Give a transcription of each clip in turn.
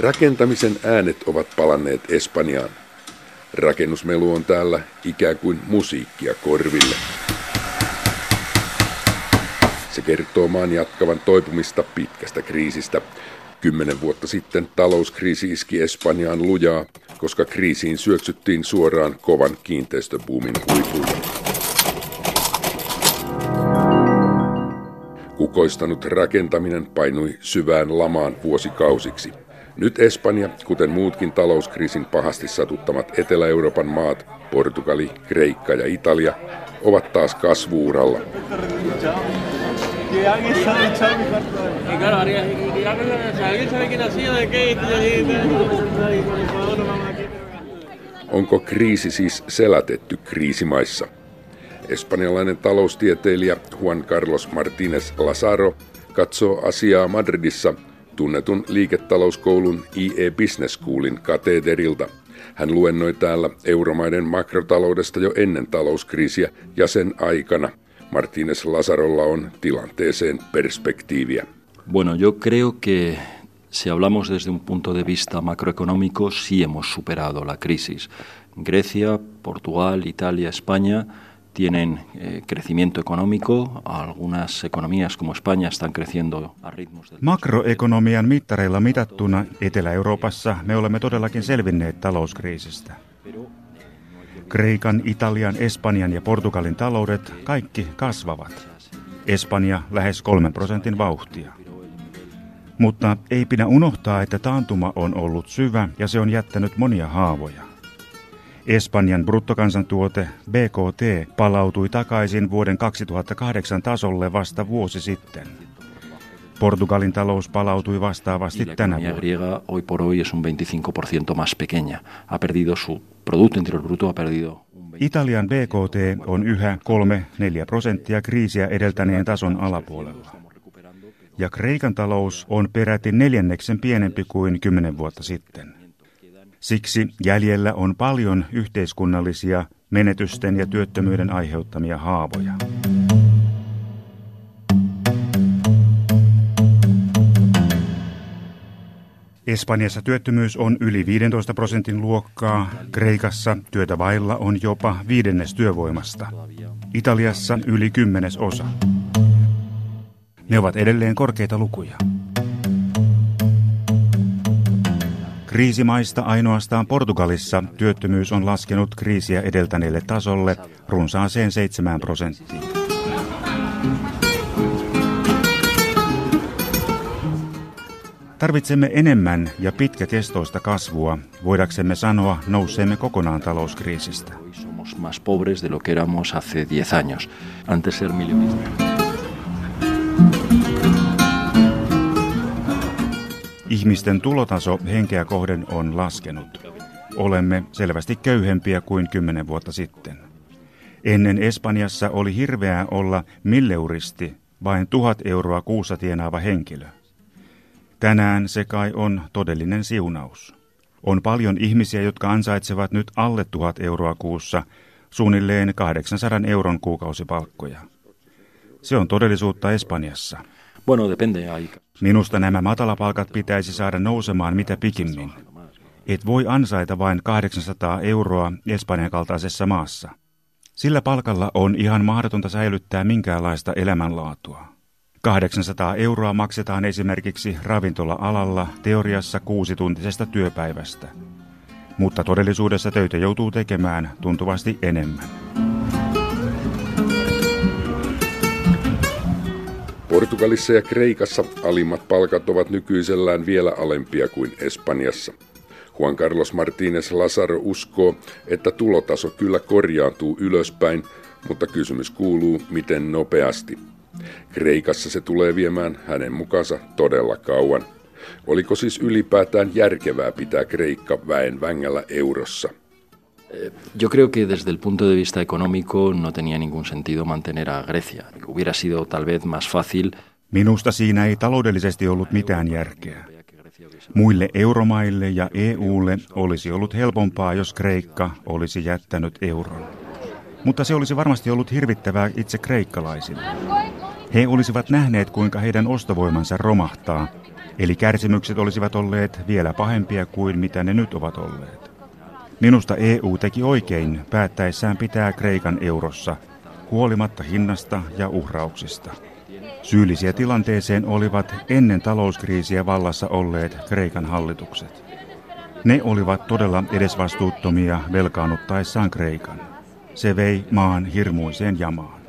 Rakentamisen äänet ovat palanneet Espanjaan. Rakennusmelu on täällä ikään kuin musiikkia korville. Se kertoo maan jatkavan toipumista pitkästä kriisistä. Kymmenen vuotta sitten talouskriisi iski Espanjaan lujaa, koska kriisiin syöksyttiin suoraan kovan kiinteistöbuumin huipulle. Kukoistanut rakentaminen painui syvään lamaan vuosikausiksi. Nyt Espanja, kuten muutkin talouskriisin pahasti satuttamat Etelä-Euroopan maat, Portugali, Kreikka ja Italia, ovat taas kasvuuralla. Onko kriisi siis selätetty kriisimaissa? Espanjalainen taloustieteilijä Juan Carlos Martínez Lazaro katsoo asiaa Madridissa tunnetun liiketalouskoulun IE Business Schoolin kateederilta. Hän luennoi täällä euromaiden makrotaloudesta jo ennen talouskriisiä ja sen aikana. Martínez Lazarolla on tilanteeseen perspektiiviä. Bueno, yo creo que si hablamos desde un punto de vista macroeconómico, sí hemos superado la crisis. Grecia, Portugal, Italia, España tienen eh, crecimiento económico. Algunas economías como España están creciendo a ritmos del... Makroekonomian mittareilla mitattuna Etelä-Euroopassa me olemme todellakin selvinneet talouskriisistä. Kreikan, Italian, Espanjan ja Portugalin taloudet kaikki kasvavat. Espanja lähes kolmen prosentin vauhtia. Mutta ei pidä unohtaa, että taantuma on ollut syvä ja se on jättänyt monia haavoja. Espanjan bruttokansantuote BKT palautui takaisin vuoden 2008 tasolle vasta vuosi sitten. Portugalin talous palautui vastaavasti tänä vuonna. griega hoy por hoy es un 25% más pequeña. Ha perdido su producto interior bruto ha perdido Italian BKT on yhä 3-4 prosenttia kriisiä edeltäneen tason alapuolella. Ja Kreikan talous on peräti neljänneksen pienempi kuin kymmenen vuotta sitten. Siksi jäljellä on paljon yhteiskunnallisia menetysten ja työttömyyden aiheuttamia haavoja. Espanjassa työttömyys on yli 15 prosentin luokkaa, Kreikassa työtä vailla on jopa viidennes työvoimasta, Italiassa yli kymmenes osa. Ne ovat edelleen korkeita lukuja. Kriisimaista ainoastaan Portugalissa työttömyys on laskenut kriisiä edeltäneelle tasolle runsaaseen 7 prosenttiin. Tarvitsemme enemmän ja pitkäkestoista kasvua, voidaksemme sanoa nousseemme kokonaan talouskriisistä. somos más pobres de lo que éramos hace 10 años. Antes ser millonistas. Ihmisten tulotaso henkeä kohden on laskenut. Olemme selvästi köyhempiä kuin kymmenen vuotta sitten. Ennen Espanjassa oli hirveää olla milleuristi, vain tuhat euroa kuussa tienaava henkilö. Tänään se kai on todellinen siunaus. On paljon ihmisiä, jotka ansaitsevat nyt alle tuhat euroa kuussa, suunnilleen 800 euron kuukausipalkkoja. Se on todellisuutta Espanjassa. Bueno, depende. Minusta nämä matalapalkat pitäisi saada nousemaan mitä pikimmin. Et voi ansaita vain 800 euroa Espanjan kaltaisessa maassa. Sillä palkalla on ihan mahdotonta säilyttää minkäänlaista elämänlaatua. 800 euroa maksetaan esimerkiksi ravintola-alalla teoriassa kuusituntisesta työpäivästä. Mutta todellisuudessa töitä joutuu tekemään tuntuvasti enemmän. Portugalissa ja Kreikassa alimmat palkat ovat nykyisellään vielä alempia kuin Espanjassa. Juan Carlos Martínez Lazaro uskoo, että tulotaso kyllä korjaantuu ylöspäin, mutta kysymys kuuluu, miten nopeasti. Kreikassa se tulee viemään hänen mukansa todella kauan. Oliko siis ylipäätään järkevää pitää Kreikka väen vängällä eurossa? Yo creo que desde el punto de vista económico no tenía ningún sentido mantener a Grecia. Hubiera sido tal vez más fácil Minusta siinä ei taloudellisesti ollut mitään järkeä. Muille euromaille ja EUlle olisi ollut helpompaa, jos Kreikka olisi jättänyt euron. Mutta se olisi varmasti ollut hirvittävää itse kreikkalaisille. He olisivat nähneet, kuinka heidän ostovoimansa romahtaa, Eli kärsimykset olisivat olleet vielä pahempia kuin mitä ne nyt ovat olleet. Minusta EU teki oikein päättäessään pitää Kreikan eurossa, huolimatta hinnasta ja uhrauksista. Syyllisiä tilanteeseen olivat ennen talouskriisiä vallassa olleet Kreikan hallitukset. Ne olivat todella edesvastuuttomia velkaanuttaessaan Kreikan. Se vei maan hirmuiseen jamaan.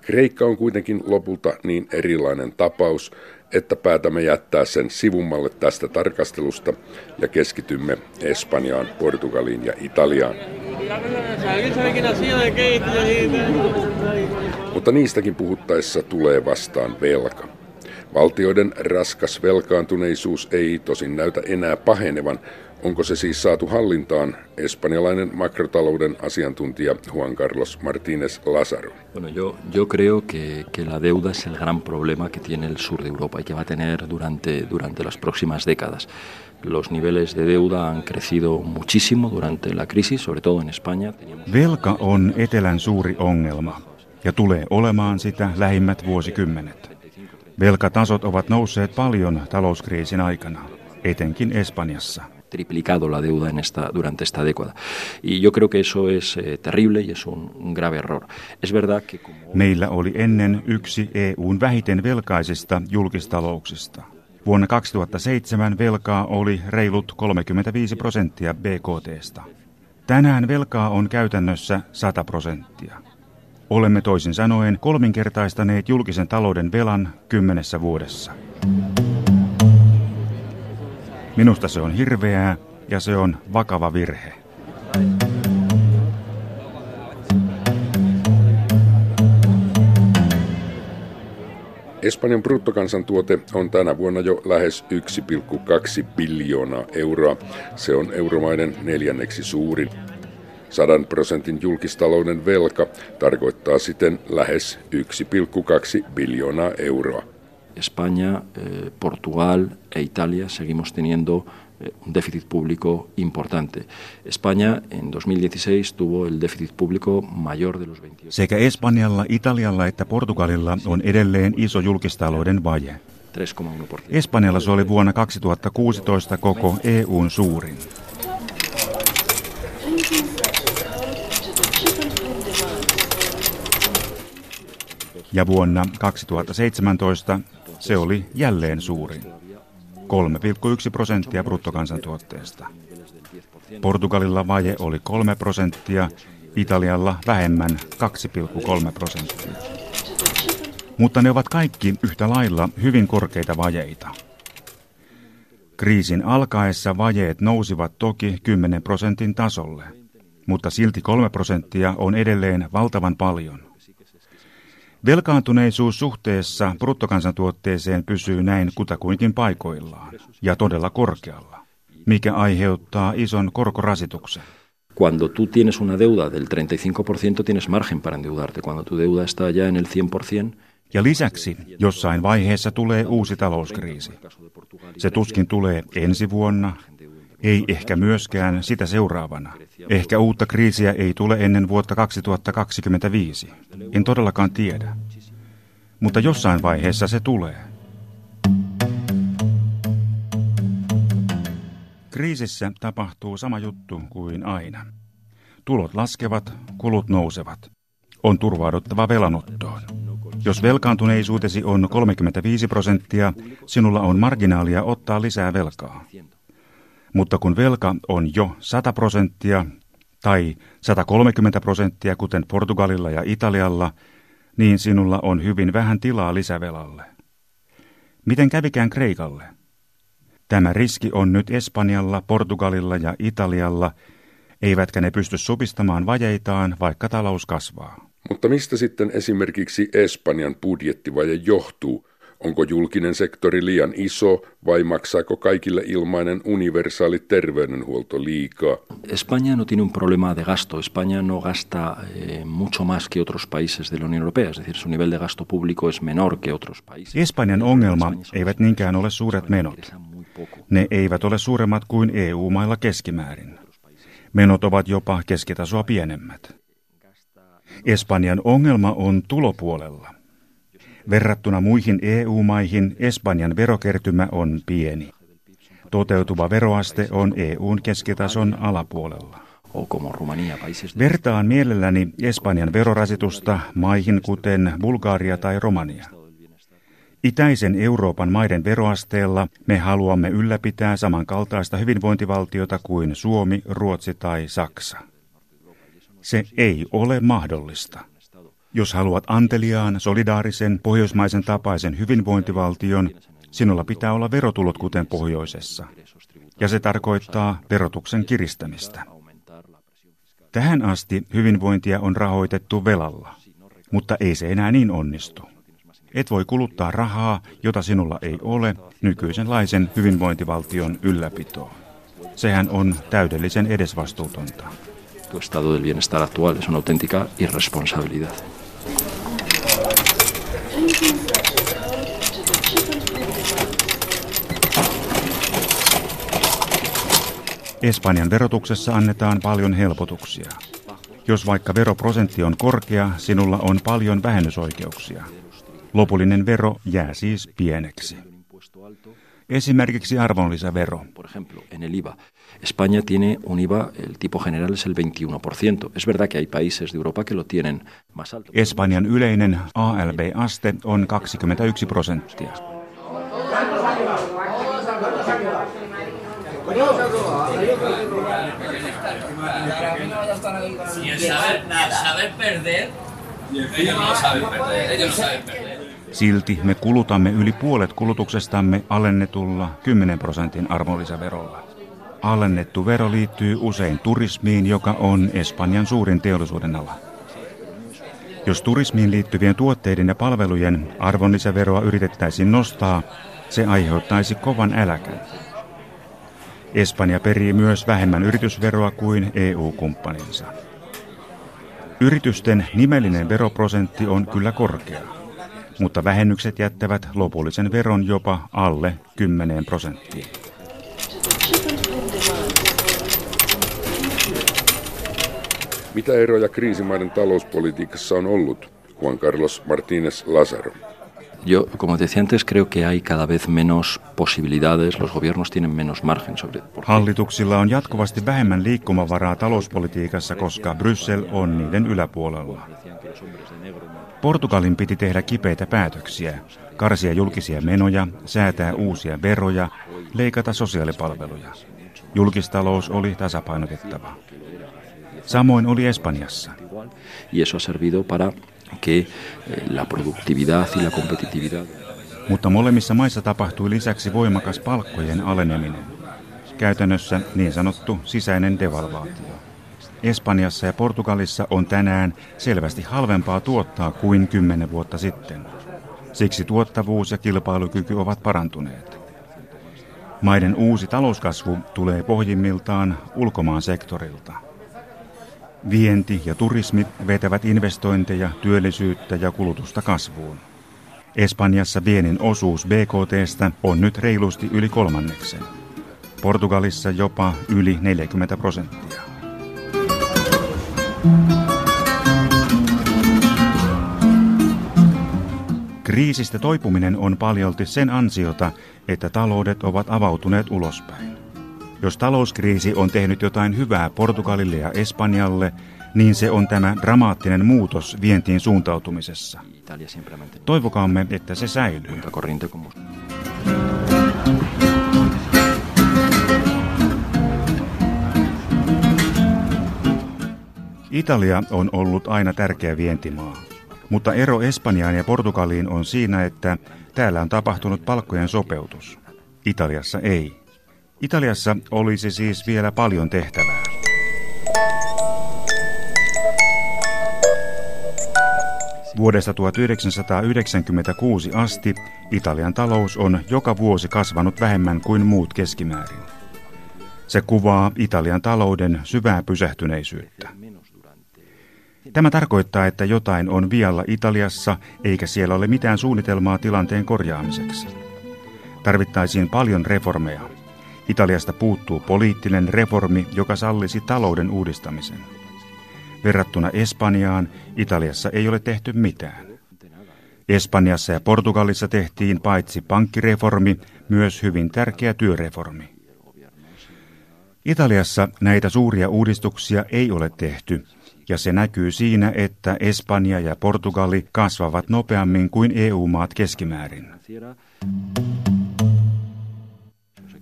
Kreikka on kuitenkin lopulta niin erilainen tapaus, että päätämme jättää sen sivummalle tästä tarkastelusta ja keskitymme Espanjaan, Portugaliin ja Italiaan. Mutta niistäkin puhuttaessa tulee vastaan velka. Valtioiden raskas velkaantuneisuus ei tosin näytä enää pahenevan. Onko se siis saatu hallintaan? Espanjalainen makrotalouden asiantuntija Juan Carlos Martínez Lázaro. Bueno, yo, yo creo que, que la deuda es el gran problema que tiene el sur de Europa y que va a tener durante, durante las próximas décadas. Los niveles de deuda han crecido muchísimo durante la crisis, sobre todo en España. Velka on etelän suuri ongelma ja tulee olemaan sitä lähimmät vuosikymmenet. Velkatasot ovat nousseet paljon talouskriisin aikana, etenkin Espanjassa. Triplicado la deuda en esta, durante esta década. Y yo creo que eso es eh, terrible y es un, un grave error. Es verdad que como... Meillä oli ennen yksi EUn vähiten velkaisista julkistalouksista. Vuonna 2007 velkaa oli reilut 35 prosenttia BKTstä. Tänään velkaa on käytännössä 100 prosenttia. Olemme toisin sanoen kolminkertaistaneet julkisen talouden velan kymmenessä vuodessa. Minusta se on hirveää ja se on vakava virhe. Espanjan bruttokansantuote on tänä vuonna jo lähes 1,2 biljoonaa euroa. Se on euromaiden neljänneksi suurin. Sadan prosentin julkistalouden velka tarkoittaa siten lähes 1,2 biljoonaa euroa. España, eh, Portugal e Italia seguimos teniendo eh, un déficit público importante. España en 2016 tuvo el déficit público mayor de los 28. Sekä Espanjalla, Italialla että Portugalilla on edelleen iso julkistalouden vaje. 3,1%. Espanjalla se oli vuonna 2016 koko EUn suurin. Ja vuonna 2017 se oli jälleen suurin. 3,1 prosenttia bruttokansantuotteesta. Portugalilla vaje oli 3 prosenttia, Italialla vähemmän 2,3 prosenttia. Mutta ne ovat kaikki yhtä lailla hyvin korkeita vajeita. Kriisin alkaessa vajeet nousivat toki 10 prosentin tasolle, mutta silti 3 prosenttia on edelleen valtavan paljon. Velkaantuneisuus suhteessa bruttokansantuotteeseen pysyy näin kutakuinkin paikoillaan ja todella korkealla, mikä aiheuttaa ison korkorasituksen. Cuando tú tienes una deuda del 35%, tienes margen para endeudarte. Cuando tu deuda está ya en el 100%, Ja lisäksi jossain vaiheessa tulee uusi talouskriisi. Se tuskin tulee ensi vuonna, ei ehkä myöskään sitä seuraavana. Ehkä uutta kriisiä ei tule ennen vuotta 2025. En todellakaan tiedä. Mutta jossain vaiheessa se tulee. Kriisissä tapahtuu sama juttu kuin aina. Tulot laskevat, kulut nousevat. On turvauduttava velanottoon. Jos velkaantuneisuutesi on 35 prosenttia, sinulla on marginaalia ottaa lisää velkaa. Mutta kun velka on jo 100 prosenttia tai 130 prosenttia, kuten Portugalilla ja Italialla, niin sinulla on hyvin vähän tilaa lisävelalle. Miten kävikään Kreikalle? Tämä riski on nyt Espanjalla, Portugalilla ja Italialla, eivätkä ne pysty supistamaan vajeitaan, vaikka talous kasvaa. Mutta mistä sitten esimerkiksi Espanjan budjettivaje johtuu? Onko julkinen sektori liian iso vai maksaako kaikille ilmainen universaali terveydenhuolto liikaa? España no tiene un problema de gasto. España no gasta eh, mucho más que otros países de la Unión Europea, es decir, su nivel de gasto público es menor que otros países. Espanjan ongelma eivät niinkään ole suuret menot. Ne eivät ole suuremmat kuin EU-mailla keskimäärin. Menot ovat jopa keskitasoa pienemmät. Espanjan ongelma on tulopuolella. Verrattuna muihin EU-maihin Espanjan verokertymä on pieni. Toteutuva veroaste on EUn keskitason alapuolella. Vertaan mielelläni Espanjan verorasitusta maihin kuten Bulgaria tai Romania. Itäisen Euroopan maiden veroasteella me haluamme ylläpitää samankaltaista hyvinvointivaltiota kuin Suomi, Ruotsi tai Saksa. Se ei ole mahdollista. Jos haluat anteliaan, solidaarisen, pohjoismaisen tapaisen hyvinvointivaltion, sinulla pitää olla verotulot kuten pohjoisessa. Ja se tarkoittaa verotuksen kiristämistä. Tähän asti hyvinvointia on rahoitettu velalla, mutta ei se enää niin onnistu. Et voi kuluttaa rahaa, jota sinulla ei ole, nykyisenlaisen hyvinvointivaltion ylläpitoon. Sehän on täydellisen edesvastuutonta. Tu estado del bienestar actual es una auténtica irresponsabilidad. Espanjan verotuksessa annetaan paljon helpotuksia. Jos vaikka veroprosentti on korkea, sinulla on paljon vähennysoikeuksia. Lopullinen vero jää siis pieneksi. Esimerkiksi arvonlisävero. España tiene un IVA, el tipo general es el 21%. Es verdad que hay países de Europa que lo tienen más alto. Espanjan yleinen ALB-aste on 21 prosenttia. Silti me kulutamme yli puolet kulutuksestamme alennetulla 10 prosentin arvonlisäverolla. Alennettu vero liittyy usein turismiin, joka on Espanjan suurin teollisuuden ala. Jos turismiin liittyvien tuotteiden ja palvelujen arvonlisäveroa yritettäisiin nostaa, se aiheuttaisi kovan äläkän. Espanja perii myös vähemmän yritysveroa kuin EU-kumppaninsa. Yritysten nimellinen veroprosentti on kyllä korkea, mutta vähennykset jättävät lopullisen veron jopa alle 10 prosenttiin. Mitä eroja kriisimaiden talouspolitiikassa on ollut? Juan Carlos Martínez Lázaro. Yo, como decía antes, creo que hay cada vez menos posibilidades, los gobiernos tienen menos margen sobre... Hallituksilla on jatkuvasti vähemmän liikkumavaraa talouspolitiikassa, koska Bryssel on niiden yläpuolella. Portugalin piti tehdä kipeitä päätöksiä, karsia julkisia menoja, säätää uusia veroja, leikata sosiaalipalveluja. Julkistalous oli tasapainotettava. Samoin oli Espanjassa. Y eso ha servido para que eh, la productividad y la competitividad. Mutta molemmissa maissa tapahtui lisäksi voimakas palkkojen aleneminen. Käytännössä niin sanottu sisäinen devalvaatio. Espanjassa ja Portugalissa on tänään selvästi halvempaa tuottaa kuin kymmenen vuotta sitten. Siksi tuottavuus ja kilpailukyky ovat parantuneet. Maiden uusi talouskasvu tulee pohjimmiltaan ulkomaan sektorilta. Vienti ja turismi vetävät investointeja, työllisyyttä ja kulutusta kasvuun. Espanjassa viennin osuus BKTstä on nyt reilusti yli kolmanneksen. Portugalissa jopa yli 40 prosenttia. Kriisistä toipuminen on paljolti sen ansiota, että taloudet ovat avautuneet ulospäin. Jos talouskriisi on tehnyt jotain hyvää Portugalille ja Espanjalle, niin se on tämä dramaattinen muutos vientiin suuntautumisessa. Toivokaamme, että se säilyy. Italia on ollut aina tärkeä vientimaa, mutta ero Espanjaan ja Portugaliin on siinä, että täällä on tapahtunut palkkojen sopeutus. Italiassa ei. Italiassa olisi siis vielä paljon tehtävää. Vuodesta 1996 asti Italian talous on joka vuosi kasvanut vähemmän kuin muut keskimäärin. Se kuvaa Italian talouden syvää pysähtyneisyyttä. Tämä tarkoittaa, että jotain on vialla Italiassa, eikä siellä ole mitään suunnitelmaa tilanteen korjaamiseksi. Tarvittaisiin paljon reformeja. Italiasta puuttuu poliittinen reformi, joka sallisi talouden uudistamisen. Verrattuna Espanjaan, Italiassa ei ole tehty mitään. Espanjassa ja Portugalissa tehtiin paitsi pankkireformi, myös hyvin tärkeä työreformi. Italiassa näitä suuria uudistuksia ei ole tehty, ja se näkyy siinä, että Espanja ja Portugali kasvavat nopeammin kuin EU-maat keskimäärin.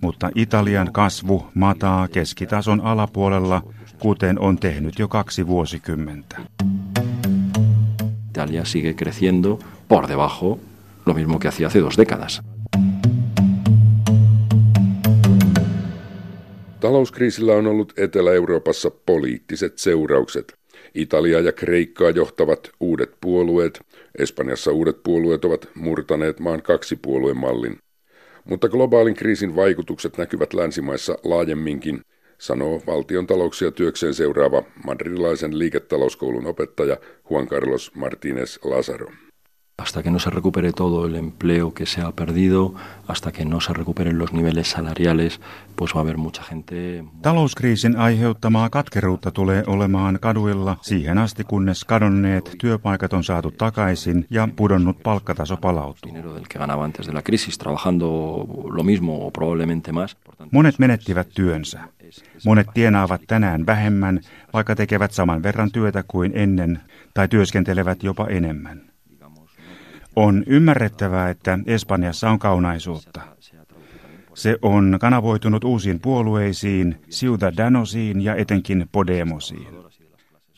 Mutta Italian kasvu mataa keskitason alapuolella, kuten on tehnyt jo kaksi vuosikymmentä. Italia sigue creciendo por debajo, lo mismo que hacía hace dos décadas. Talouskriisillä on ollut Etelä-Euroopassa poliittiset seuraukset. Italia ja Kreikkaa johtavat uudet puolueet. Espanjassa uudet puolueet ovat murtaneet maan kaksipuoluemallin. Mutta globaalin kriisin vaikutukset näkyvät länsimaissa laajemminkin, sanoo valtion talouksia työkseen seuraava madridilaisen liiketalouskoulun opettaja Juan Carlos Martínez Lázaro. Hasta que no se recupere todo el empleo que se ha perdido, hasta que no se recuperen los niveles salariales, pues va a haber mucha gente... Talouskriisin aiheuttamaa katkeruutta tulee olemaan kaduilla siihen asti, kunnes kadonneet työpaikat on saatu takaisin ja pudonnut palkkataso palautuu. Monet menettivät työnsä. Monet tienaavat tänään vähemmän, vaikka tekevät saman verran työtä kuin ennen tai työskentelevät jopa enemmän. On ymmärrettävää, että Espanjassa on kaunaisuutta. Se on kanavoitunut uusiin puolueisiin, Ciudadanosiin ja etenkin Podemosiin.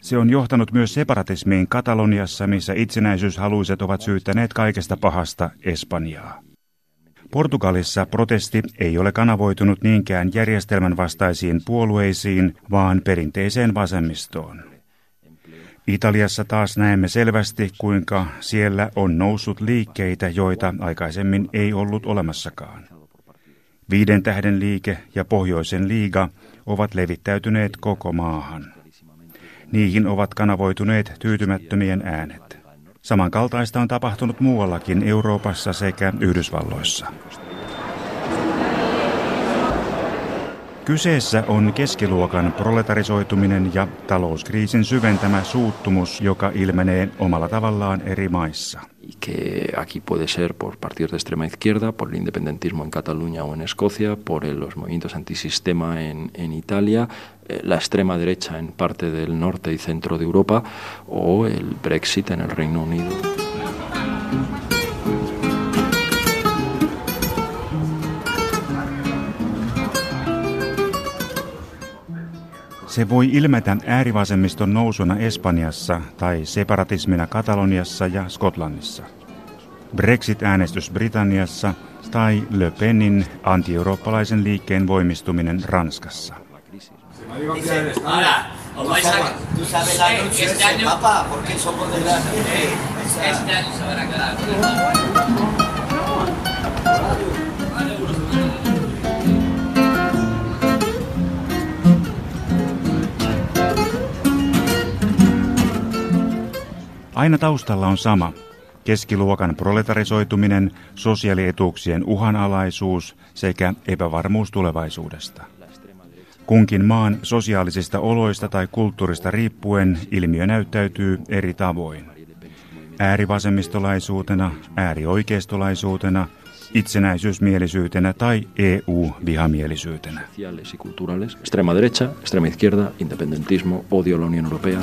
Se on johtanut myös separatismiin Kataloniassa, missä itsenäisyyshaluiset ovat syyttäneet kaikesta pahasta Espanjaa. Portugalissa protesti ei ole kanavoitunut niinkään järjestelmän vastaisiin puolueisiin, vaan perinteiseen vasemmistoon. Italiassa taas näemme selvästi, kuinka siellä on noussut liikkeitä, joita aikaisemmin ei ollut olemassakaan. Viiden tähden liike ja pohjoisen liiga ovat levittäytyneet koko maahan. Niihin ovat kanavoituneet tyytymättömien äänet. Samankaltaista on tapahtunut muuallakin Euroopassa sekä Yhdysvalloissa. Kyseessä on keskiluokan proletarisoituminen ja talouskriisin syventämä suuttumus, joka ilmenee omalla tavallaan eri maissa. que aquí puede ser por partidos de extrema izquierda, por el independentismo en Cataluña o en Escocia, por los movimientos antisistema en, en Italia, eh, la extrema derecha en parte del norte y centro de Europa o el Brexit en el Reino Unido. Se voi ilmetä äärivasemmiston nousuna Espanjassa tai separatismina Kataloniassa ja Skotlannissa. Brexit-äänestys Britanniassa tai Le Penin anti-eurooppalaisen liikkeen voimistuminen Ranskassa. Aina taustalla on sama. Keskiluokan proletarisoituminen, sosiaalietuuksien uhanalaisuus sekä epävarmuus tulevaisuudesta. Kunkin maan sosiaalisista oloista tai kulttuurista riippuen ilmiö näyttäytyy eri tavoin. Äärivasemmistolaisuutena, äärioikeistolaisuutena, itsenäisyysmielisyytenä tai EU-vihamielisyytenä. Extrema derecha, extrema izquierda, independentismo, odio la Unión Europea.